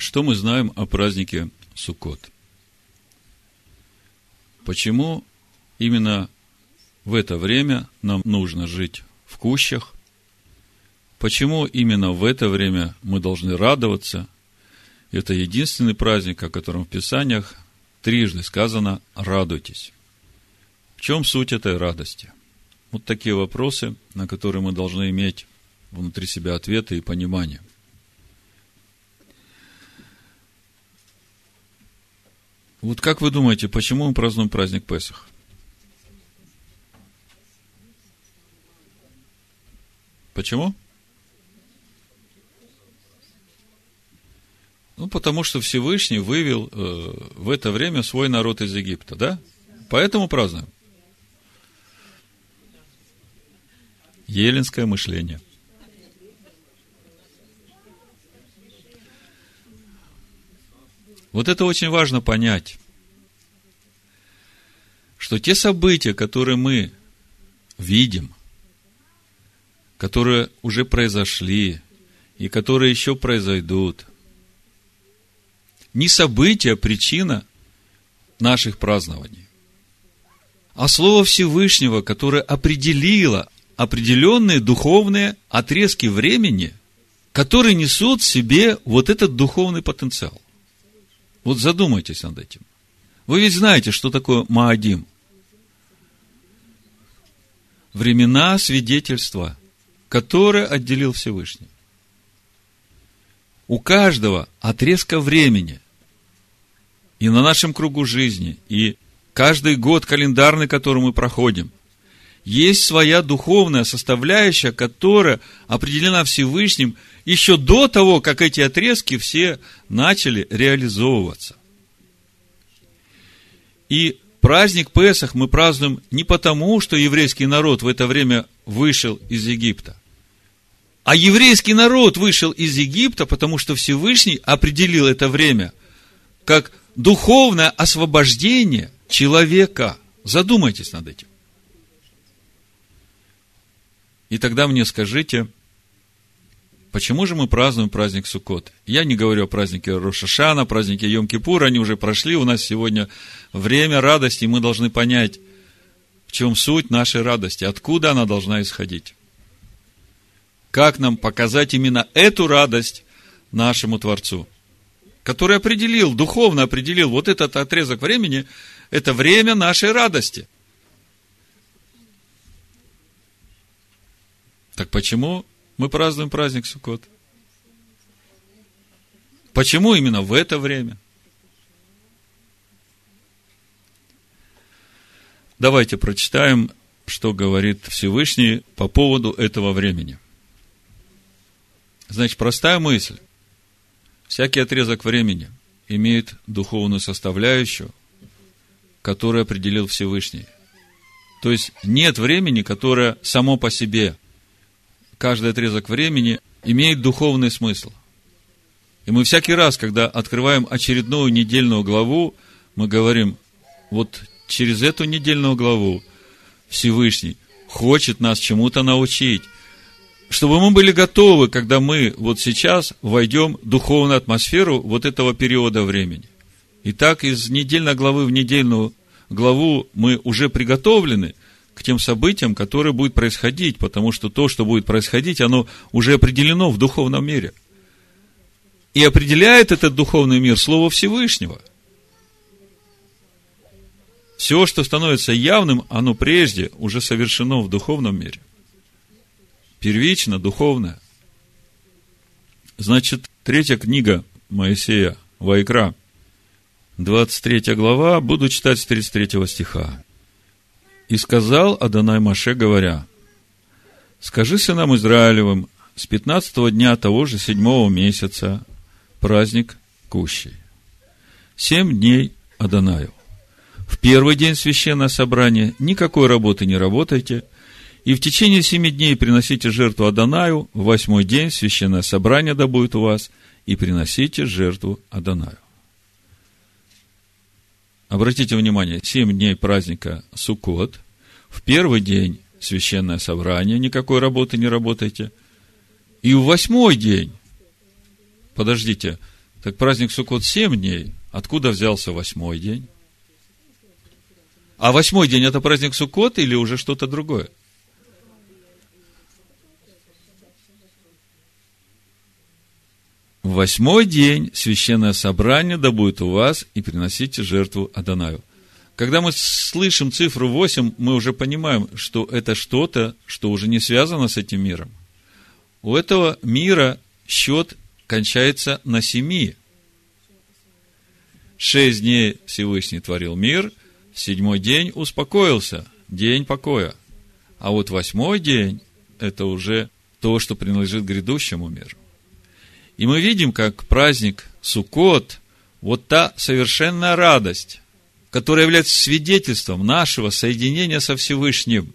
Что мы знаем о празднике Суккот? Почему именно в это время нам нужно жить в кущах? Почему именно в это время мы должны радоваться? Это единственный праздник, о котором в Писаниях трижды сказано «радуйтесь». В чем суть этой радости? Вот такие вопросы, на которые мы должны иметь внутри себя ответы и понимание. Вот как вы думаете, почему мы празднуем праздник Песах? Почему? Ну, потому что Всевышний вывел э, в это время свой народ из Египта, да? Поэтому празднуем. Еленское мышление. Вот это очень важно понять, что те события, которые мы видим, которые уже произошли и которые еще произойдут, не события, а причина наших празднований, а Слово Всевышнего, которое определило определенные духовные отрезки времени, которые несут в себе вот этот духовный потенциал. Вот задумайтесь над этим. Вы ведь знаете, что такое Маадим. Времена свидетельства, которое отделил Всевышний. У каждого отрезка времени и на нашем кругу жизни, и каждый год календарный, который мы проходим, есть своя духовная составляющая, которая определена Всевышним еще до того, как эти отрезки все начали реализовываться. И праздник Песах мы празднуем не потому, что еврейский народ в это время вышел из Египта, а еврейский народ вышел из Египта, потому что Всевышний определил это время как духовное освобождение человека. Задумайтесь над этим. И тогда мне скажите, почему же мы празднуем праздник Суккот? Я не говорю о празднике Рошашана, празднике Йом-Кипур, они уже прошли, у нас сегодня время радости, и мы должны понять, в чем суть нашей радости, откуда она должна исходить. Как нам показать именно эту радость нашему Творцу, который определил, духовно определил вот этот отрезок времени, это время нашей радости – Так почему мы празднуем праздник Суккот? Почему именно в это время? Давайте прочитаем, что говорит Всевышний по поводу этого времени. Значит, простая мысль. Всякий отрезок времени имеет духовную составляющую, которую определил Всевышний. То есть нет времени, которое само по себе каждый отрезок времени имеет духовный смысл. И мы всякий раз, когда открываем очередную недельную главу, мы говорим, вот через эту недельную главу Всевышний хочет нас чему-то научить, чтобы мы были готовы, когда мы вот сейчас войдем в духовную атмосферу вот этого периода времени. И так из недельной главы в недельную главу мы уже приготовлены – к тем событиям, которые будут происходить, потому что то, что будет происходить, оно уже определено в духовном мире. И определяет этот духовный мир Слово Всевышнего. Все, что становится явным, оно прежде уже совершено в духовном мире. Первично, духовное. Значит, третья книга Моисея, Вайкра, 23 глава, буду читать с 33 стиха. И сказал Адонай Маше, говоря, «Скажи сынам Израилевым, с пятнадцатого дня того же седьмого месяца праздник Кущей. Семь дней Адонаю. В первый день священное собрание никакой работы не работайте, и в течение семи дней приносите жертву Адонаю, в восьмой день священное собрание да будет у вас, и приносите жертву Адонаю. Обратите внимание, семь дней праздника Суккот, в первый день священное собрание, никакой работы не работайте. И в восьмой день, подождите, Так праздник Суккот 7 дней. Откуда взялся восьмой день? А восьмой день это праздник Суккот или уже что-то другое? В восьмой день священное собрание да будет у вас, и приносите жертву Адонаю. Когда мы слышим цифру 8, мы уже понимаем, что это что-то, что уже не связано с этим миром. У этого мира счет кончается на семи. Шесть дней Всевышний творил мир, седьмой день успокоился, день покоя. А вот восьмой день – это уже то, что принадлежит грядущему миру. И мы видим, как праздник Суккот, вот та совершенная радость, которая является свидетельством нашего соединения со Всевышним.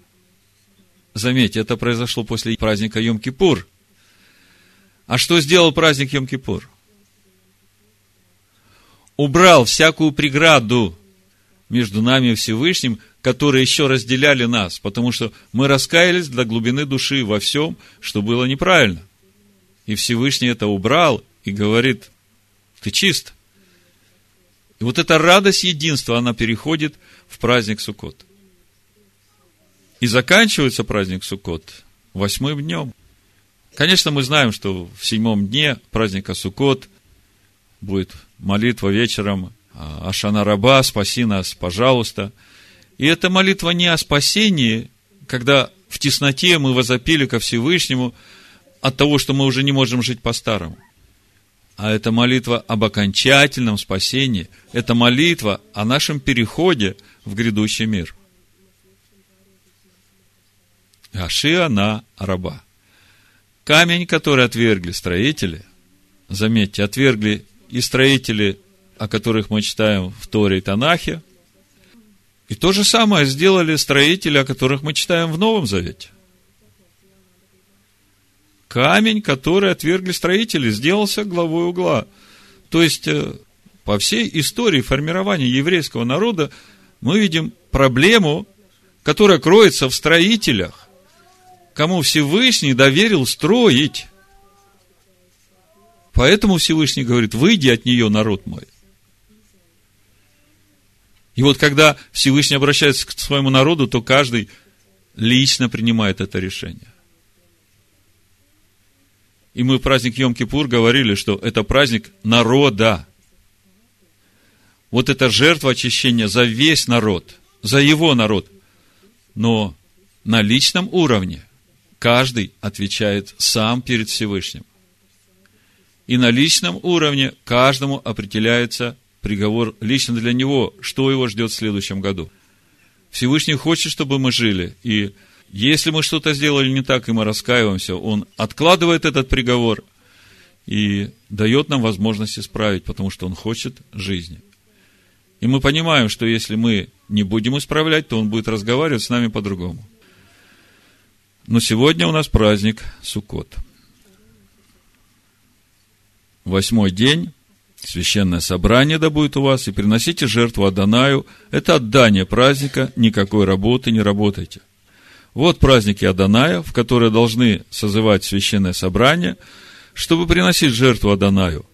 Заметьте, это произошло после праздника Йом-Кипур. А что сделал праздник Йом-Кипур? Убрал всякую преграду между нами и Всевышним, которые еще разделяли нас, потому что мы раскаялись до глубины души во всем, что было неправильно – и Всевышний это убрал и говорит, ты чист. И вот эта радость единства, она переходит в праздник Суккот. И заканчивается праздник Суккот восьмым днем. Конечно, мы знаем, что в седьмом дне праздника Суккот будет молитва вечером Ашана Раба, спаси нас, пожалуйста. И эта молитва не о спасении, когда в тесноте мы возопили ко Всевышнему – от того, что мы уже не можем жить по-старому. А это молитва об окончательном спасении. Это молитва о нашем переходе в грядущий мир. Ашиа на раба. Камень, который отвергли строители, заметьте, отвергли и строители, о которых мы читаем в Торе и Танахе, и то же самое сделали строители, о которых мы читаем в Новом Завете камень, который отвергли строители, сделался главой угла. То есть, э, по всей истории формирования еврейского народа мы видим проблему, которая кроется в строителях, кому Всевышний доверил строить. Поэтому Всевышний говорит, выйди от нее, народ мой. И вот когда Всевышний обращается к своему народу, то каждый лично принимает это решение. И мы в праздник Йом-Кипур говорили, что это праздник народа. Вот это жертва очищения за весь народ, за его народ. Но на личном уровне каждый отвечает сам перед Всевышним. И на личном уровне каждому определяется приговор лично для него, что его ждет в следующем году. Всевышний хочет, чтобы мы жили, и если мы что-то сделали не так, и мы раскаиваемся, он откладывает этот приговор и дает нам возможность исправить, потому что он хочет жизни. И мы понимаем, что если мы не будем исправлять, то он будет разговаривать с нами по-другому. Но сегодня у нас праздник Суккот. Восьмой день, священное собрание да будет у вас, и приносите жертву Адонаю. Это отдание праздника, никакой работы не работайте – вот праздники Аданая, в которые должны созывать священное собрание, чтобы приносить жертву Адонаю.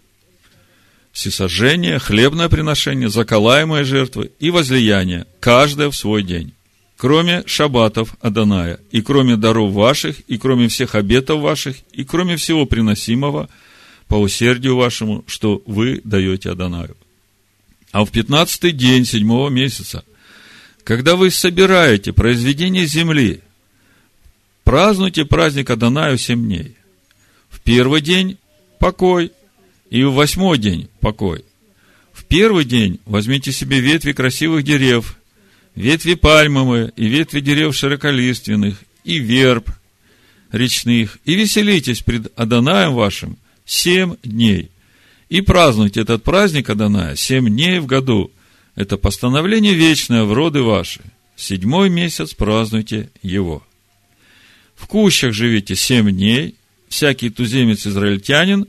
Всесожжение, хлебное приношение, заколаемые жертвы и возлияние, каждое в свой день. Кроме шабатов Аданая, и кроме даров ваших, и кроме всех обетов ваших, и кроме всего приносимого по усердию вашему, что вы даете Адонаю. А в пятнадцатый день седьмого месяца, когда вы собираете произведение земли, празднуйте праздник Адонаю семь дней. В первый день покой, и в восьмой день покой. В первый день возьмите себе ветви красивых дерев, ветви пальмовые и ветви дерев широколиственных, и верб речных, и веселитесь пред Адонаем вашим семь дней. И празднуйте этот праздник Адоная семь дней в году. Это постановление вечное в роды ваши. Седьмой месяц празднуйте его. В кущах живите семь дней, всякий туземец-израильтянин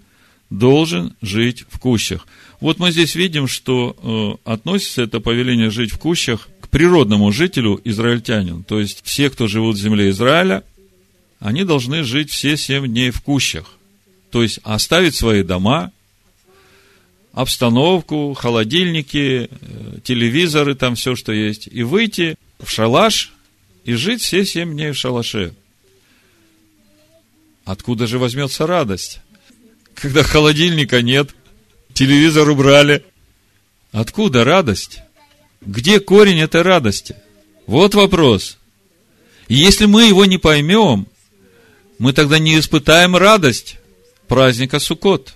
должен жить в кущах. Вот мы здесь видим, что э, относится это повеление жить в кущах к природному жителю израильтянину. То есть все, кто живут в земле Израиля, они должны жить все семь дней в кущах. То есть оставить свои дома, обстановку, холодильники, э, телевизоры, там все, что есть, и выйти в шалаш и жить все семь дней в шалаше. Откуда же возьмется радость? Когда холодильника нет, телевизор убрали. Откуда радость? Где корень этой радости? Вот вопрос. И если мы его не поймем, мы тогда не испытаем радость праздника Суккот.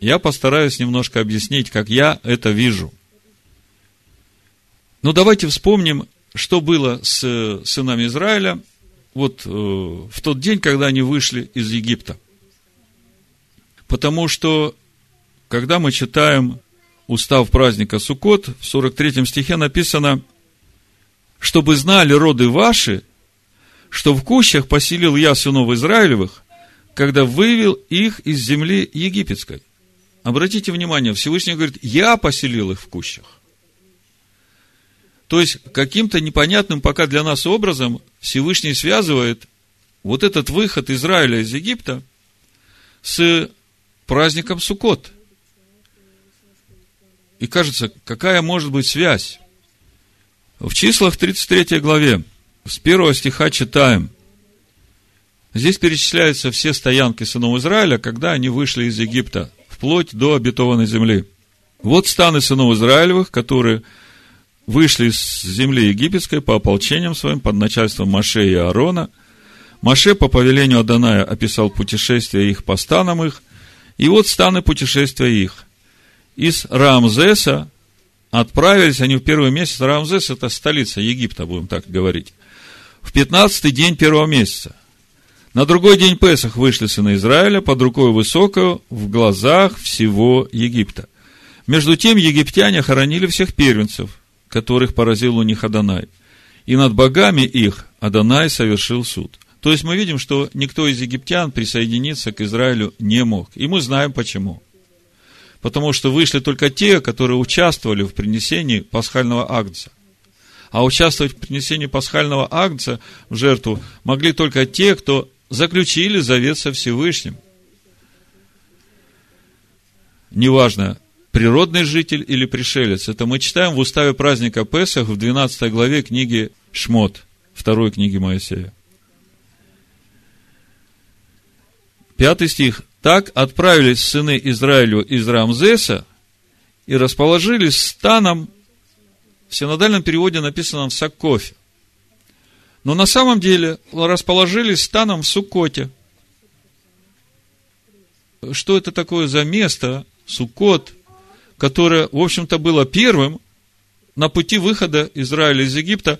Я постараюсь немножко объяснить, как я это вижу. Ну, давайте вспомним, что было с сынами Израиля вот э, в тот день, когда они вышли из Египта. Потому что, когда мы читаем устав праздника Суккот, в 43 стихе написано, чтобы знали роды ваши, что в кущах поселил я сынов Израилевых, когда вывел их из земли египетской. Обратите внимание, Всевышний говорит, я поселил их в кущах. То есть, каким-то непонятным пока для нас образом Всевышний связывает вот этот выход Израиля из Египта с праздником Суккот. И кажется, какая может быть связь? В числах 33 главе, с первого стиха читаем. Здесь перечисляются все стоянки сынов Израиля, когда они вышли из Египта, вплоть до обетованной земли. Вот станы сынов Израилевых, которые вышли из земли египетской по ополчениям своим под начальством Маше и Аарона. Маше по повелению Аданая описал путешествия их по станам их, и вот станы путешествия их. Из Рамзеса отправились они в первый месяц. Рамзес – это столица Египта, будем так говорить. В пятнадцатый день первого месяца. На другой день Песах вышли сыны Израиля под рукой высокую в глазах всего Египта. Между тем египтяне хоронили всех первенцев, которых поразил у них Адонай. И над богами их Адонай совершил суд. То есть мы видим, что никто из египтян присоединиться к Израилю не мог. И мы знаем почему. Потому что вышли только те, которые участвовали в принесении пасхального агнца. А участвовать в принесении пасхального агнца в жертву могли только те, кто заключили завет со Всевышним. Неважно, природный житель или пришелец. Это мы читаем в уставе праздника Песах в 12 главе книги Шмот, второй книги Моисея. Пятый стих. Так отправились сыны Израилю из Рамзеса и расположились станом, в синодальном переводе написано в Саккофе. Но на самом деле расположились станом в Суккоте. Что это такое за место, Суккот, которое, в общем-то, было первым на пути выхода Израиля из Египта,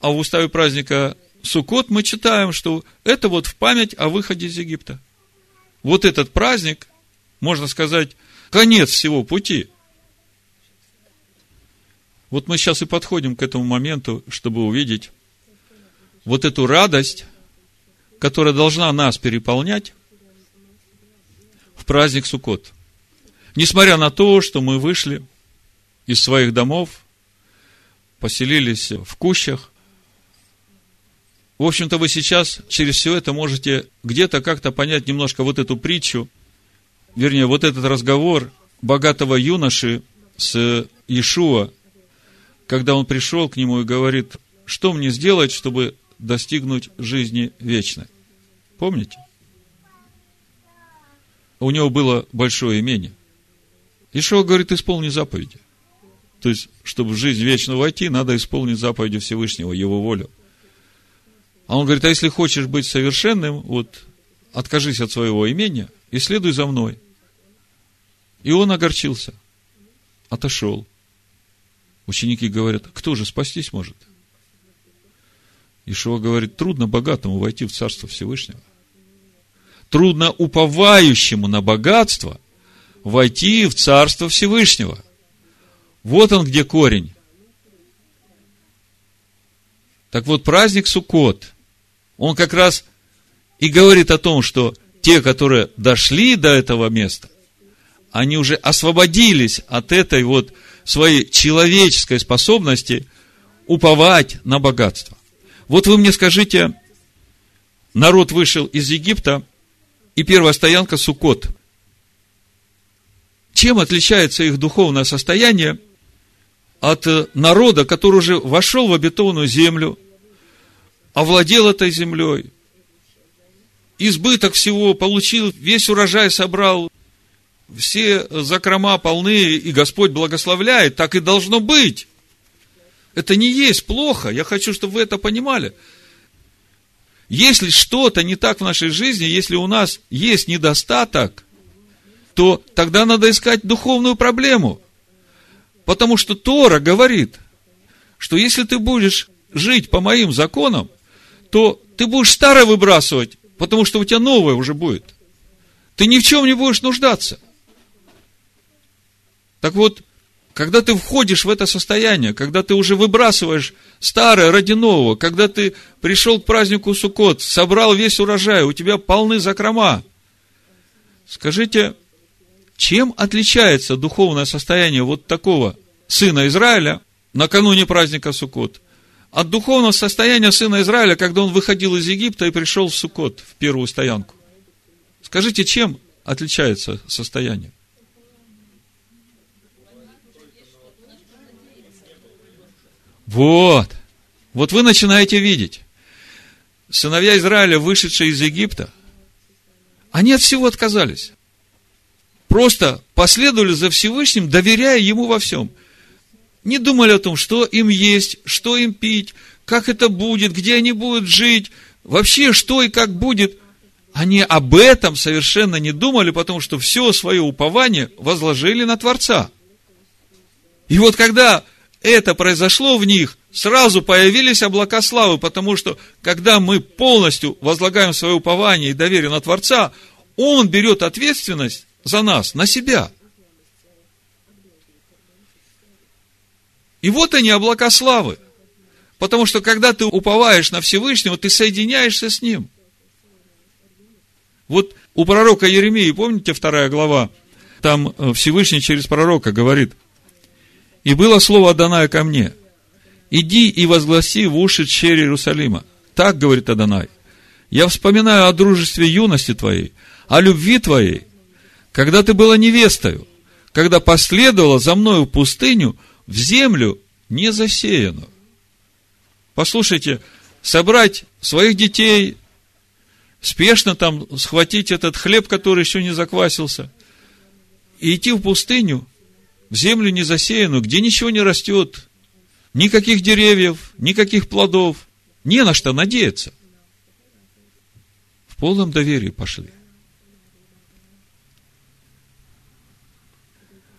а в уставе праздника Суккот мы читаем, что это вот в память о выходе из Египта. Вот этот праздник, можно сказать, конец всего пути. Вот мы сейчас и подходим к этому моменту, чтобы увидеть вот эту радость, которая должна нас переполнять в праздник Суккот – Несмотря на то, что мы вышли из своих домов, поселились в кущах, в общем-то, вы сейчас через все это можете где-то как-то понять немножко вот эту притчу, вернее, вот этот разговор богатого юноши с Иешуа, когда он пришел к нему и говорит, что мне сделать, чтобы достигнуть жизни вечной. Помните? У него было большое имение. Ишуа говорит, исполни заповеди. То есть, чтобы в жизнь вечно войти, надо исполнить заповеди Всевышнего, Его волю. А он говорит, а если хочешь быть совершенным, вот, откажись от своего имения и следуй за мной. И он огорчился, отошел. Ученики говорят, кто же спастись может? Ишуа говорит, трудно богатому войти в Царство Всевышнего. Трудно уповающему на богатство – войти в Царство Всевышнего. Вот он где корень. Так вот, праздник Суккот, он как раз и говорит о том, что те, которые дошли до этого места, они уже освободились от этой вот своей человеческой способности уповать на богатство. Вот вы мне скажите, народ вышел из Египта, и первая стоянка Суккот. Чем отличается их духовное состояние от э, народа, который уже вошел в обетованную землю, овладел этой землей, избыток всего получил, весь урожай собрал, все закрома полны, и Господь благословляет, так и должно быть. Это не есть плохо, я хочу, чтобы вы это понимали. Если что-то не так в нашей жизни, если у нас есть недостаток, то тогда надо искать духовную проблему. Потому что Тора говорит, что если ты будешь жить по моим законам, то ты будешь старое выбрасывать, потому что у тебя новое уже будет. Ты ни в чем не будешь нуждаться. Так вот, когда ты входишь в это состояние, когда ты уже выбрасываешь старое ради нового, когда ты пришел к празднику Суккот, собрал весь урожай, у тебя полны закрома, скажите, чем отличается духовное состояние вот такого сына Израиля накануне праздника Суккот от духовного состояния сына Израиля, когда он выходил из Египта и пришел в Суккот, в первую стоянку? Скажите, чем отличается состояние? Вот. Вот вы начинаете видеть. Сыновья Израиля, вышедшие из Египта, они от всего отказались. Просто последовали за Всевышним, доверяя Ему во всем. Не думали о том, что им есть, что им пить, как это будет, где они будут жить, вообще что и как будет. Они об этом совершенно не думали, потому что все свое упование возложили на Творца. И вот когда это произошло в них, сразу появились облака славы, потому что, когда мы полностью возлагаем свое упование и доверие на Творца, Он берет ответственность за нас, на себя. И вот они, облака славы. Потому что, когда ты уповаешь на Всевышнего, ты соединяешься с Ним. Вот у пророка Еремии, помните, вторая глава, там э, Всевышний через пророка говорит – и было слово Адоная ко мне. Иди и возгласи в уши черри Иерусалима. Так говорит Адонай. Я вспоминаю о дружестве юности твоей, о любви твоей, когда ты была невестою, когда последовала за мною пустыню, в землю не засеянную. Послушайте, собрать своих детей, спешно там схватить этот хлеб, который еще не заквасился, и идти в пустыню – в землю не засеянную, где ничего не растет, никаких деревьев, никаких плодов, не на что надеяться. В полном доверии пошли.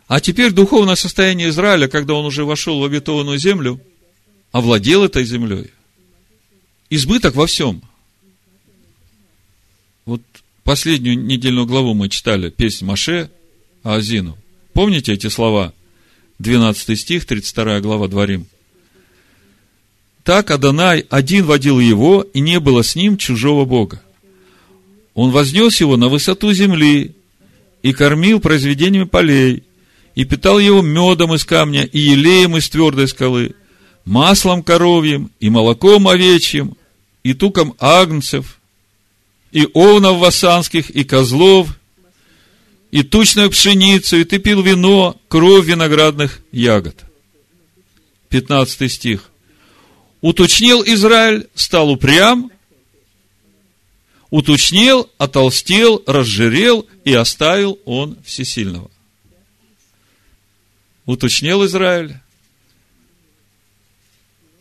А теперь духовное состояние Израиля, когда он уже вошел в обетованную землю, овладел этой землей. Избыток во всем. Вот последнюю недельную главу мы читали, песнь Маше, Азину – Помните эти слова? 12 стих, 32 глава Дворим. Так Адонай один водил его, и не было с ним чужого Бога. Он вознес его на высоту земли и кормил произведениями полей, и питал его медом из камня и елеем из твердой скалы, маслом коровьим и молоком овечьим, и туком агнцев, и овнов вассанских, и козлов, и тучную пшеницу, и ты пил вино, кровь виноградных ягод. 15 стих. Уточнил Израиль, стал упрям, уточнил, отолстел, разжирел, и оставил он всесильного. Уточнил Израиль.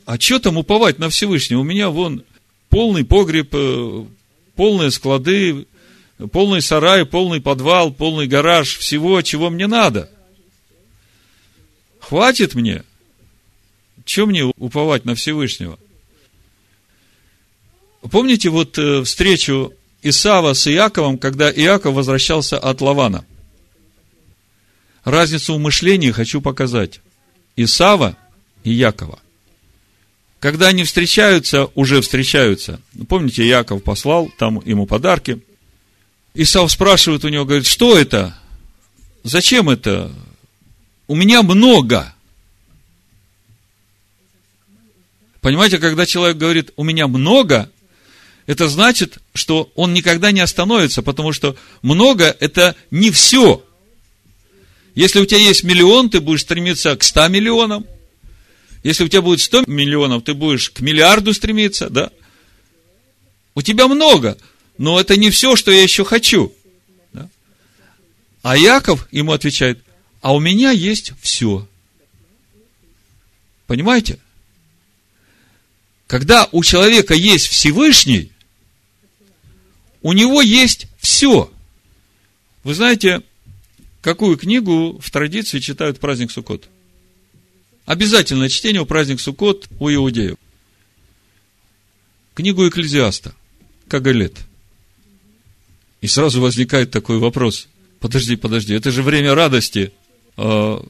А что там уповать на Всевышнего? У меня вон полный погреб, э, полные склады, полный сарай, полный подвал, полный гараж, всего, чего мне надо. Хватит мне. Чем мне уповать на Всевышнего? Помните вот э, встречу Исава с Иаковом, когда Иаков возвращался от Лавана? Разницу в мышлении хочу показать. Исава и Якова. Когда они встречаются, уже встречаются. Помните, Яков послал там ему подарки. Исав спрашивает у него, говорит, что это? Зачем это? У меня много. Понимаете, когда человек говорит, у меня много, это значит, что он никогда не остановится, потому что много – это не все. Если у тебя есть миллион, ты будешь стремиться к 100 миллионам. Если у тебя будет 100 миллионов, ты будешь к миллиарду стремиться, да? У тебя много, но это не все, что я еще хочу. Да? А Яков ему отвечает, а у меня есть все. Понимаете? Когда у человека есть Всевышний, у него есть все. Вы знаете, какую книгу в традиции читают праздник Суккот? Обязательное чтение в праздник Суккот у иудеев. Книгу Экклезиаста, Кагалет. И сразу возникает такой вопрос. Подожди, подожди, это же время радости. А,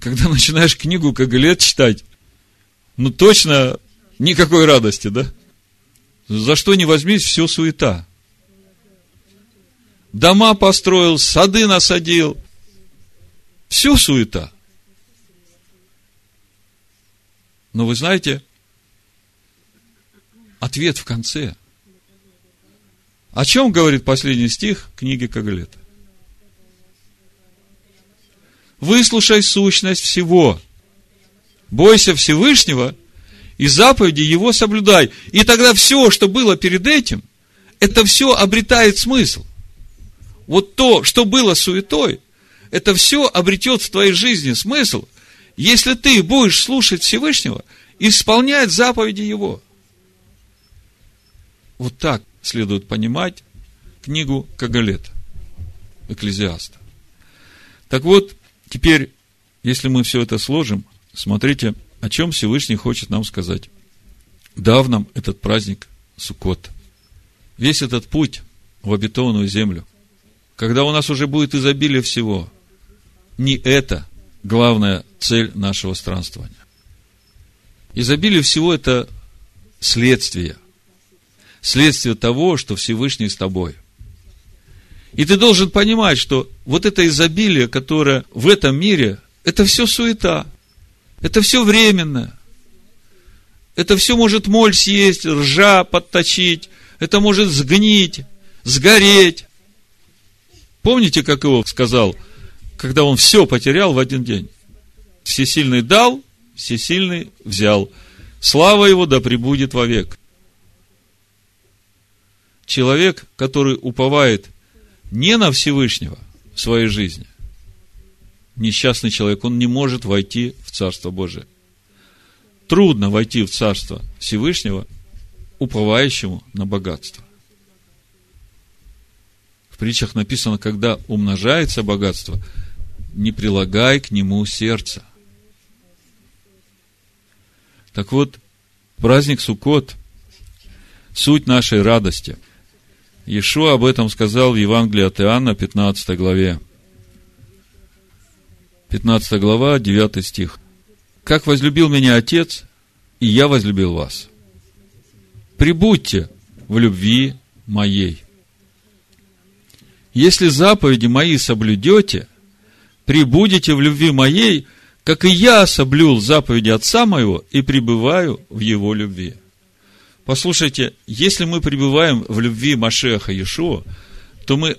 когда начинаешь книгу Кагалет читать, ну точно никакой радости, да? За что не возьмись, все суета дома построил, сады насадил. Все суета. Но вы знаете, ответ в конце. О чем говорит последний стих книги Кагалета? Выслушай сущность всего. Бойся Всевышнего и заповеди Его соблюдай. И тогда все, что было перед этим, это все обретает смысл вот то, что было суетой, это все обретет в твоей жизни смысл, если ты будешь слушать Всевышнего, исполнять заповеди Его. Вот так следует понимать книгу Кагалета, Экклезиаста. Так вот, теперь, если мы все это сложим, смотрите, о чем Всевышний хочет нам сказать. Дав нам этот праздник Суккот. Весь этот путь в обетованную землю – когда у нас уже будет изобилие всего, не это главная цель нашего странствования. Изобилие всего – это следствие. Следствие того, что Всевышний с тобой. И ты должен понимать, что вот это изобилие, которое в этом мире, это все суета. Это все временно. Это все может моль съесть, ржа подточить. Это может сгнить, сгореть. Помните, как его сказал, когда он все потерял в один день? Всесильный дал, всесильный взял. Слава его да пребудет вовек. Человек, который уповает не на Всевышнего в своей жизни, несчастный человек, он не может войти в Царство Божие. Трудно войти в Царство Всевышнего, уповающему на богатство. В притчах написано, когда умножается богатство, не прилагай к нему сердца. Так вот, праздник Суккот – суть нашей радости. Иешуа об этом сказал в Евангелии от Иоанна, 15 главе. 15 глава, 9 стих. «Как возлюбил меня Отец, и я возлюбил вас. Прибудьте в любви моей. Если заповеди мои соблюдете, прибудете в любви моей, как и я соблюл заповеди Отца моего и пребываю в его любви. Послушайте, если мы пребываем в любви Машеха Иешуа, то мы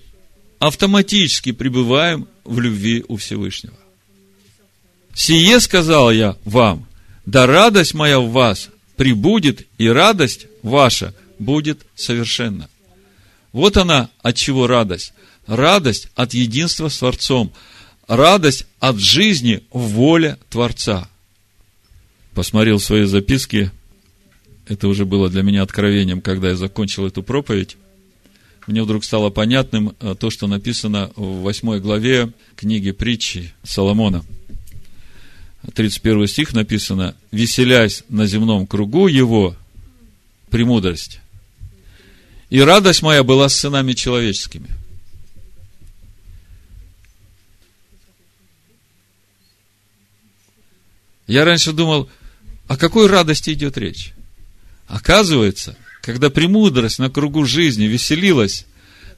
автоматически пребываем в любви у Всевышнего. Сие сказал я вам, да радость моя в вас прибудет, и радость ваша будет совершенна. Вот она, от чего радость радость от единства с Творцом, радость от жизни в воле Творца. Посмотрел свои записки, это уже было для меня откровением, когда я закончил эту проповедь. Мне вдруг стало понятным э, то, что написано в восьмой главе книги притчи Соломона. 31 стих написано, «Веселясь на земном кругу его, премудрость, и радость моя была с сынами человеческими». Я раньше думал, о какой радости идет речь? Оказывается, когда премудрость на кругу жизни веселилась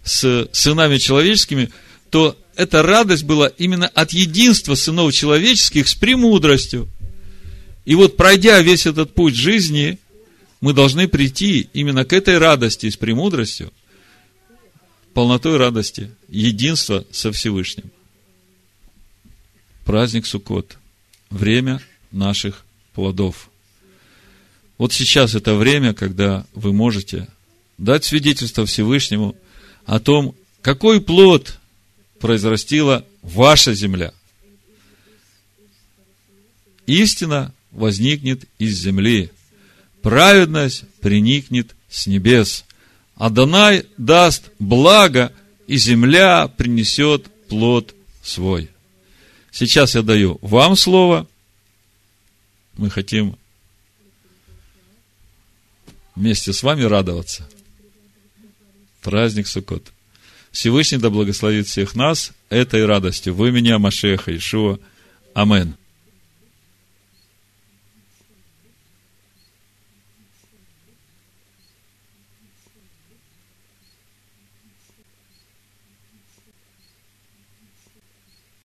с сынами человеческими, то эта радость была именно от единства сынов человеческих с премудростью. И вот пройдя весь этот путь жизни, мы должны прийти именно к этой радости с премудростью, полнотой радости, единства со Всевышним. праздник Суккот, время наших плодов. Вот сейчас это время, когда вы можете дать свидетельство Всевышнему о том, какой плод произрастила ваша земля. Истина возникнет из земли, праведность приникнет с небес. Адонай даст благо, и земля принесет плод свой. Сейчас я даю вам слово. Мы хотим вместе с вами радоваться. Праздник Суккот. Всевышний да благословит всех нас этой радостью. Вы меня, Машеха Ишуа. Амен.